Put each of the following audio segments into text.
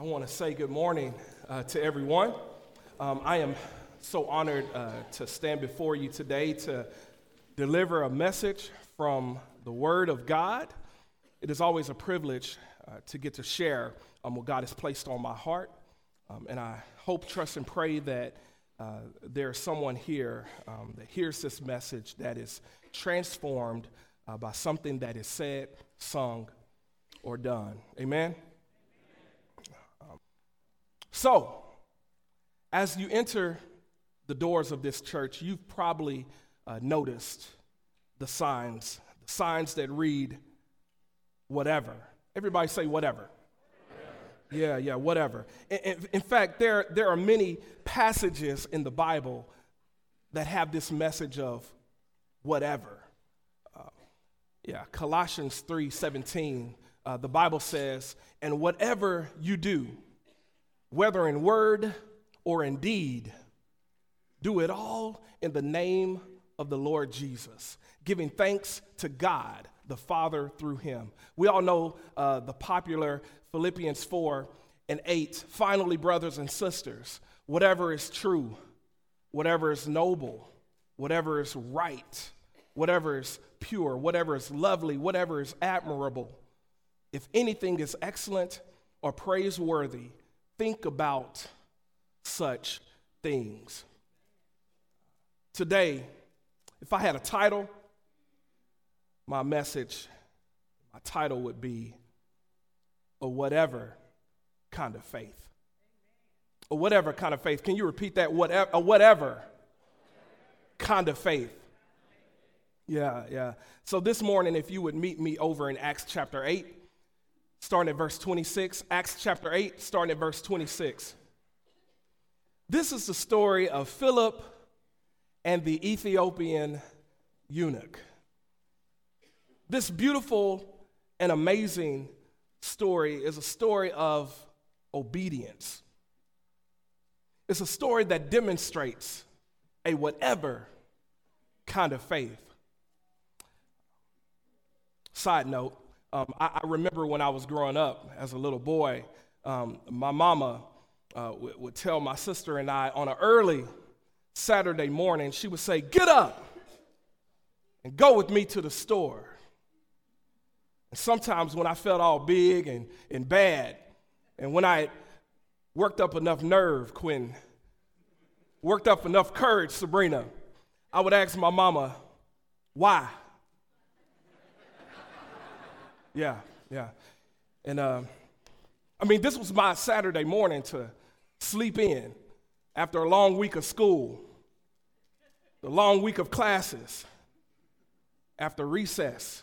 I want to say good morning uh, to everyone. Um, I am so honored uh, to stand before you today to deliver a message from the Word of God. It is always a privilege uh, to get to share um, what God has placed on my heart. Um, and I hope, trust, and pray that uh, there's someone here um, that hears this message that is transformed uh, by something that is said, sung, or done. Amen. So, as you enter the doors of this church, you've probably uh, noticed the signs, the signs that read whatever. Everybody say whatever. Yeah, yeah, whatever. In, in, fact, there, there are many passages in the Bible that have this message of whatever. Uh, yeah, Colossians 3 17, uh, the Bible says, and whatever you do, whether in word or in deed, do it all in the name of the Lord Jesus, giving thanks to God the Father through him. We all know uh, the popular Philippians 4 and 8. Finally, brothers and sisters, whatever is true, whatever is noble, whatever is right, whatever is pure, whatever is lovely, whatever is admirable, if anything is excellent or praiseworthy, think about such things. Today, if I had a title, my message, my title would be a whatever kind of faith. A whatever kind of faith. Can you repeat that? Whatever, a whatever kind of faith. Yeah, yeah. So this morning, if you would meet me over in Acts chapter 8, starting at verse 26. Acts chapter 8, starting at verse 26. This is the story of Philip and the Ethiopian eunuch. This beautiful and amazing story is a story of obedience. It's a story that demonstrates a whatever kind of faith. Side note, um, I, I, remember when I was growing up as a little boy, um, my mama uh, w- would tell my sister and I on an early Saturday morning, she would say, Get up and go with me to the store. And sometimes when I felt all big and, and bad, and when I worked up enough nerve, Quinn, worked up enough courage, Sabrina, I would ask my mama, Why? Yeah, yeah. And uh, I mean, this was my Saturday morning to sleep in after a long week of school, the long week of classes, after recess.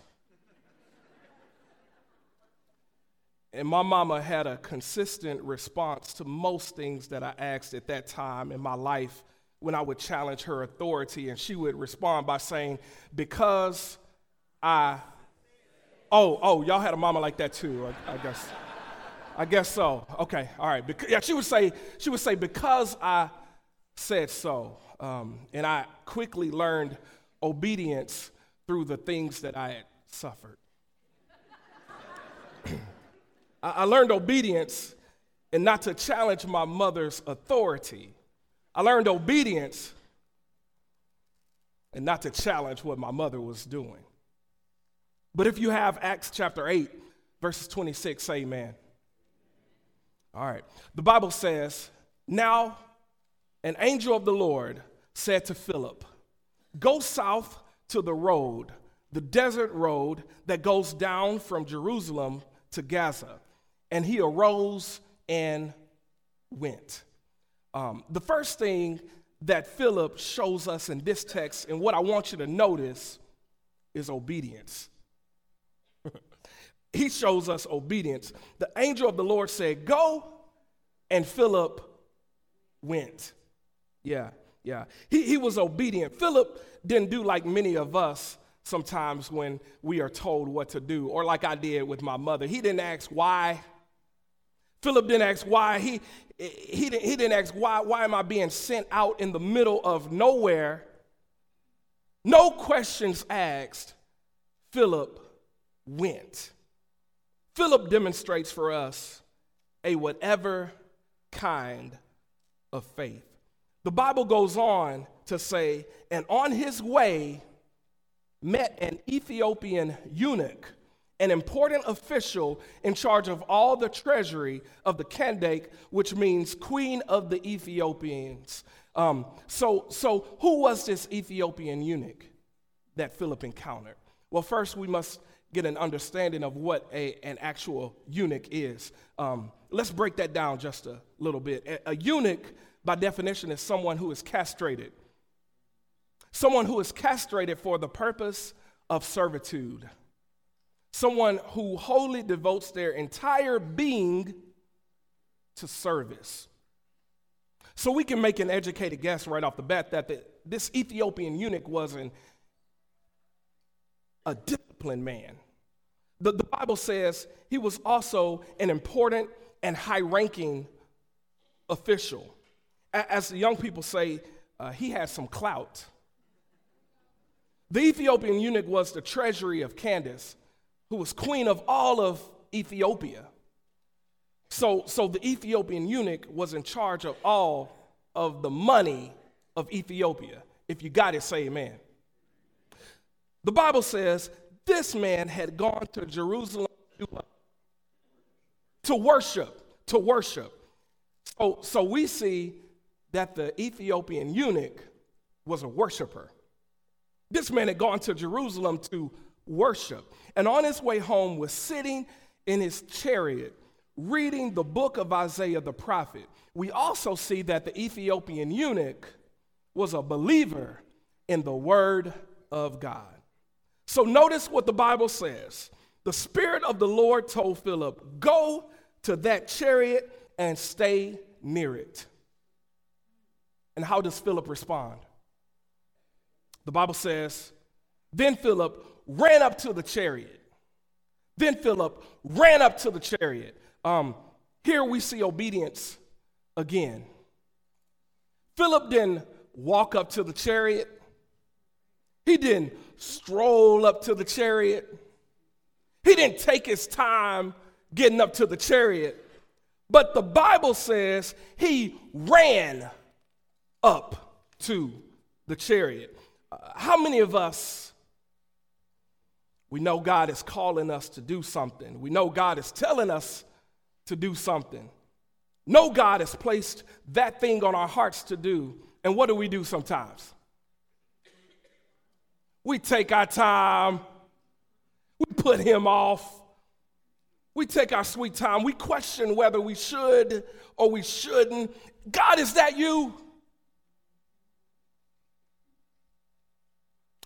And my mama had a consistent response to most things that I asked at that time in my life when I would challenge her authority. And she would respond by saying, Because I Oh, oh, y'all had a mama like that too, I, I guess. I guess so. Okay, all right. Because, yeah, she would say, she would say, because I said so. Um, and I quickly learned obedience through the things that I had suffered. I, I learned obedience and not to challenge my mother's authority. I learned obedience and not to challenge what my mother was doing. But if you have Acts chapter 8, verses 26, say amen. All right. The Bible says, Now an angel of the Lord said to Philip, Go south to the road, the desert road that goes down from Jerusalem to Gaza. And he arose and went. Um, the first thing that Philip shows us in this text, and what I want you to notice, is obedience he shows us obedience. The angel of the Lord said, Go, and Philip went. Yeah, yeah. He, he was obedient. Philip didn't do like many of us sometimes when we are told what to do, or like I did with my mother. He didn't ask why. Philip didn't ask why. He, he, didn't, he didn't ask why, why am I being sent out in the middle of nowhere? No questions asked. Philip went. Philip demonstrates for us a whatever kind of faith. The Bible goes on to say, and on his way met an Ethiopian eunuch, an important official in charge of all the treasury of the Kandake, which means queen of the Ethiopians. Um, so, so, who was this Ethiopian eunuch that Philip encountered? Well, first, we must get an understanding of what a, an actual eunuch is. Um, let's break that down just a little bit. A, a eunuch by definition, is someone who is castrated. Someone who is castrated for the purpose of servitude. Someone who wholly devotes their entire being to service. So we can make an educated guess right off the bat that the, this Ethiopian eunuch was an, a disciplined man. The, the Bible says he was also an important and high ranking official as the young people say, uh, he had some clout. The Ethiopian eunuch was the treasury of Candace, who was queen of all of Ethiopia. So, so the Ethiopian eunuch was in charge of all of the money of Ethiopia. If you got it, say amen. The Bible says this man had gone to Jerusalem uh, to worship, to worship. So, so we see that the Ethiopian eunuch was a worshiper. This man had gone to Jerusalem to worship, and on his way home was sitting in his chariot reading the book of Isaiah the prophet. We also see that the Ethiopian eunuch was a believer in the word of God. So notice what the Bible says. The Spirit of the Lord told Philip, Go to that chariot and stay near it. And how does Philip respond? The Bible says, Then Philip ran up to the chariot. Then Philip ran up to the chariot. Um, here we see obedience again. Philip didn't walk up to the chariot, he didn't stroll up to the chariot, he didn't take his time getting up to the chariot. But the Bible says he ran up to the chariot. Uh, how many of us, we know God is calling us to do something? We know God is telling us to do something. Know God has placed that thing on our hearts to do. And what do we do sometimes? We take our time, we put Him off, we take our sweet time, we question whether we should or we shouldn't. God, is that you?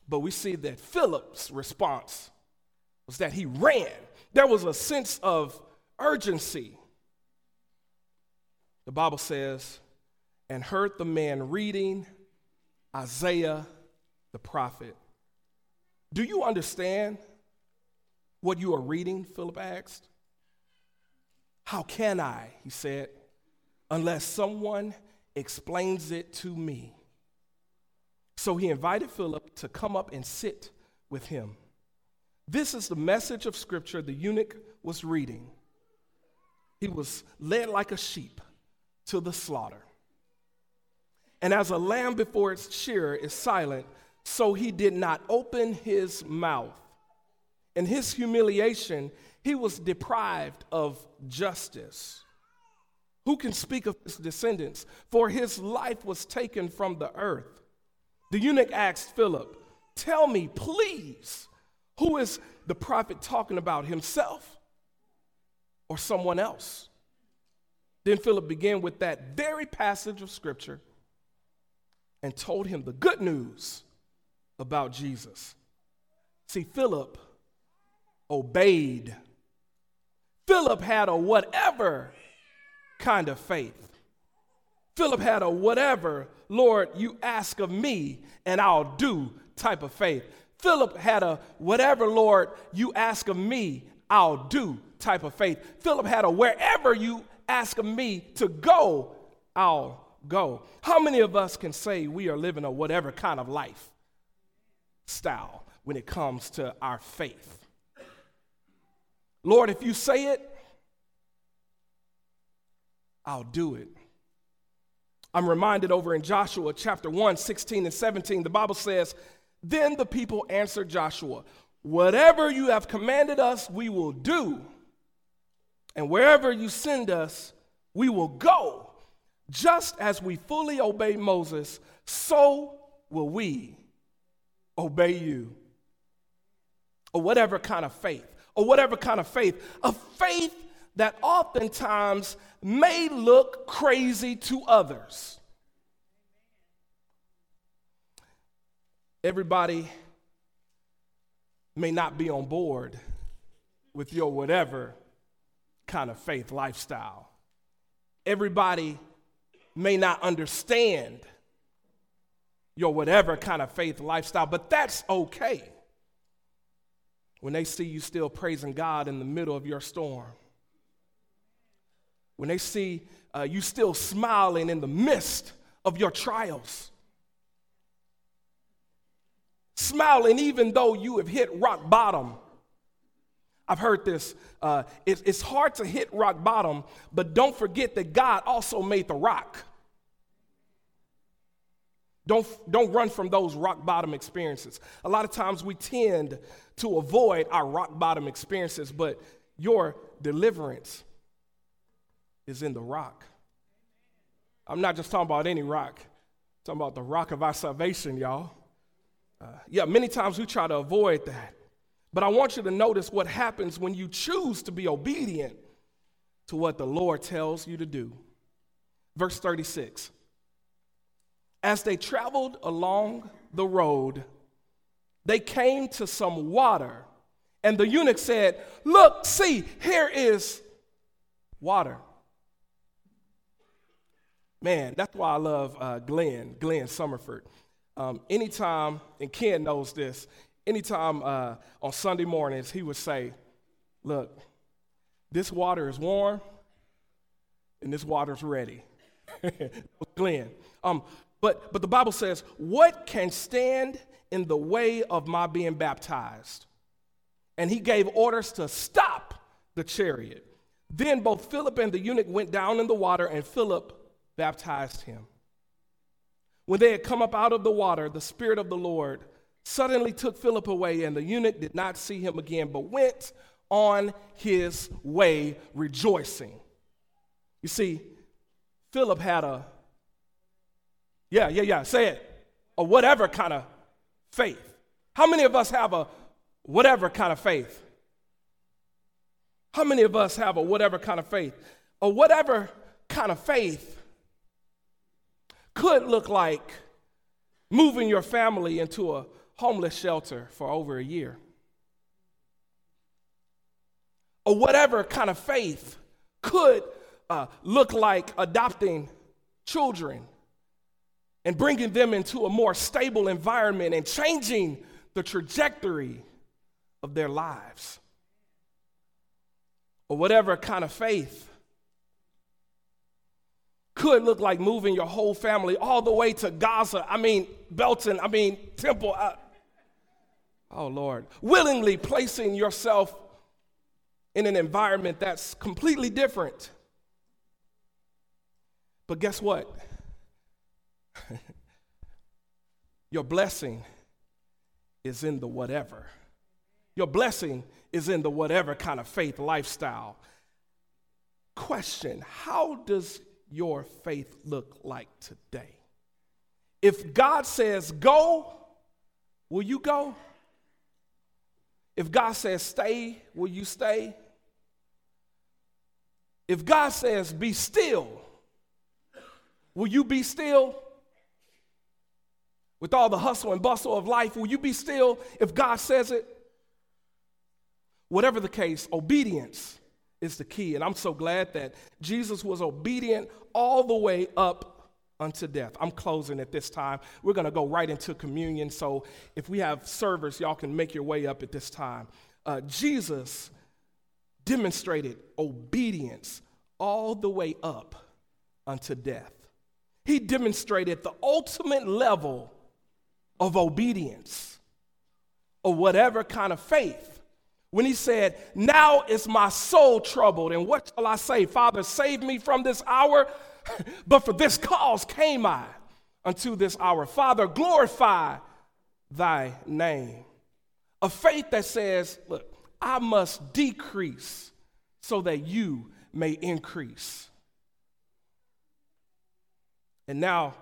But we see that Philip's response was that he ran. There was a sense of urgency. The Bible says, and heard the man reading Isaiah the prophet. Do you understand what you are reading? Philip asked. How can I, he said, unless someone explains it to me? So he invited Philip to come up and sit with him. This is the message of scripture the eunuch was reading. He was led like a sheep to the slaughter. And as a lamb before its shearer is silent, so he did not open his mouth. In his humiliation, he was deprived of justice. Who can speak of his descendants? For his life was taken from the earth. The eunuch asked Philip, Tell me, please, who is the prophet talking about, himself or someone else? Then Philip began with that very passage of scripture and told him the good news about Jesus. See, Philip obeyed. Philip had a whatever kind of faith. Philip had a whatever, Lord, you ask of me, and I'll do type of faith. Philip had a whatever, Lord, you ask of me, I'll do type of faith. Philip had a wherever you ask of me to go, I'll go. How many of us can say we are living a whatever kind of life style when it comes to our faith? Lord, if you say it, I'll do it. I'm reminded over in Joshua chapter 1, 16 and 17, the Bible says, Then the people answered Joshua, Whatever you have commanded us, we will do. And wherever you send us, we will go. Just as we fully obey Moses, so will we obey you. Or whatever kind of faith, or whatever kind of faith, a faith that oftentimes may look crazy to others. Everybody may not be on board with your whatever kind of faith lifestyle. Everybody may not understand your whatever kind of faith lifestyle, but that's okay. When they see you still praising God in the middle of your storm, when they see uh, you still smiling in the midst of your trials, smiling even though you have hit rock bottom. I've heard this. Uh, it, it's hard to hit rock bottom, but don't forget that God also made the rock. Don't, don't run from those rock bottom experiences. A lot of times we tend to avoid our rock bottom experiences, but your deliverance is in the rock. I'm not just talking about any rock, I'm talking about the rock of our salvation, y'all. Uh, yeah, many times we try to avoid that. But I want you to notice what happens when you choose to be obedient to what the Lord tells you to do. Verse 36 As they traveled along the road, they came to some water, and the eunuch said, Look, see, here is water. Man, that's why I love uh, Glenn, Glenn Summerford. Um, anytime, and Ken knows this, anytime uh, on Sunday mornings, he would say, Look, this water is warm and this water's ready. Glenn. Um, but, but the Bible says, What can stand in the way of my being baptized? And he gave orders to stop the chariot. Then both Philip and the eunuch went down in the water, and Philip baptized him. When they had come up out of the water, the Spirit of the Lord suddenly took Philip away, and the eunuch did not see him again, but went on his way rejoicing. You see, Philip had a, yeah, yeah, yeah, say it, a whatever kind of faith. How many of us have a whatever kind of faith? How many of us have a whatever kind of faith? A whatever kind of faith could look like moving your family into a homeless shelter for over a year. Or whatever kind of faith could uh, look like adopting children and bringing them into a more stable environment and changing the trajectory of their lives. Or whatever kind of faith could look like moving your whole family all the way to Gaza. I mean, Belton, I mean, Temple. I, oh, Lord. Willingly placing yourself in an environment that's completely different. But guess what? Your blessing is in the whatever. Your blessing is in the whatever kind of faith lifestyle. Question How does your faith look like today? If God says go, will you go? If God says stay, will you stay? If God says be still, will you be still? With all the hustle and bustle of life, will you be still if God says it? Whatever the case, obedience is the key. And I'm so glad that Jesus was obedient all the way up unto death. I'm closing at this time. We're going to go right into communion. So if we have servers, y'all can make your way up at this time. Uh, Jesus demonstrated obedience all the way up unto death. He demonstrated the ultimate level of obedience or whatever kind of faith when he said, Now is my soul troubled, and what shall I say? Father, save me from this hour, but for this cause came I unto this hour. Father, glorify thy name. A faith that says, Look, I must decrease so that you may increase. And now,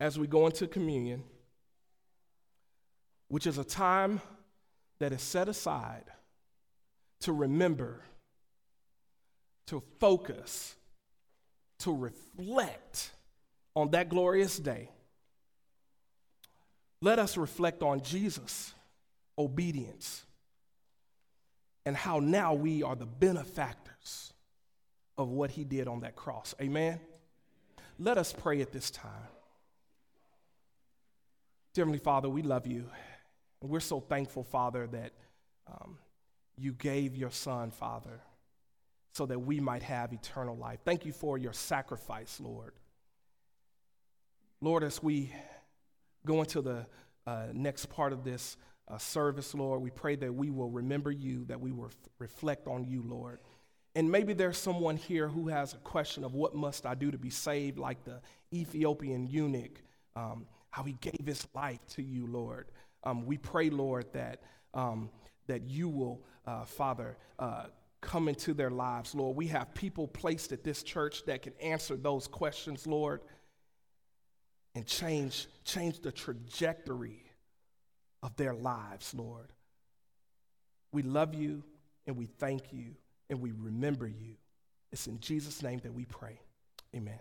as we go into communion, which is a time that is set aside to remember, to focus, to reflect on that glorious day, let us reflect on Jesus' obedience and how now we are the benefactors of what he did on that cross. Amen? Let us pray at this time. Dear Heavenly Father, we love you. And we're so thankful, Father, that um, you gave your Son, Father, so that we might have eternal life. Thank you for your sacrifice, Lord. Lord, as we go into the uh, next part of this uh, service, Lord, we pray that we will remember you, that we will f- reflect on you, Lord. And maybe there's someone here who has a question of what must I do to be saved, like the Ethiopian eunuch, um, how he gave his life to you, Lord. Um, we pray, Lord, that, um, that you will, uh, Father, uh, come into their lives, Lord. We have people placed at this church that can answer those questions, Lord, and change, change the trajectory of their lives, Lord. We love you and we thank you and we remember you. It's in Jesus' name that we pray. Amen.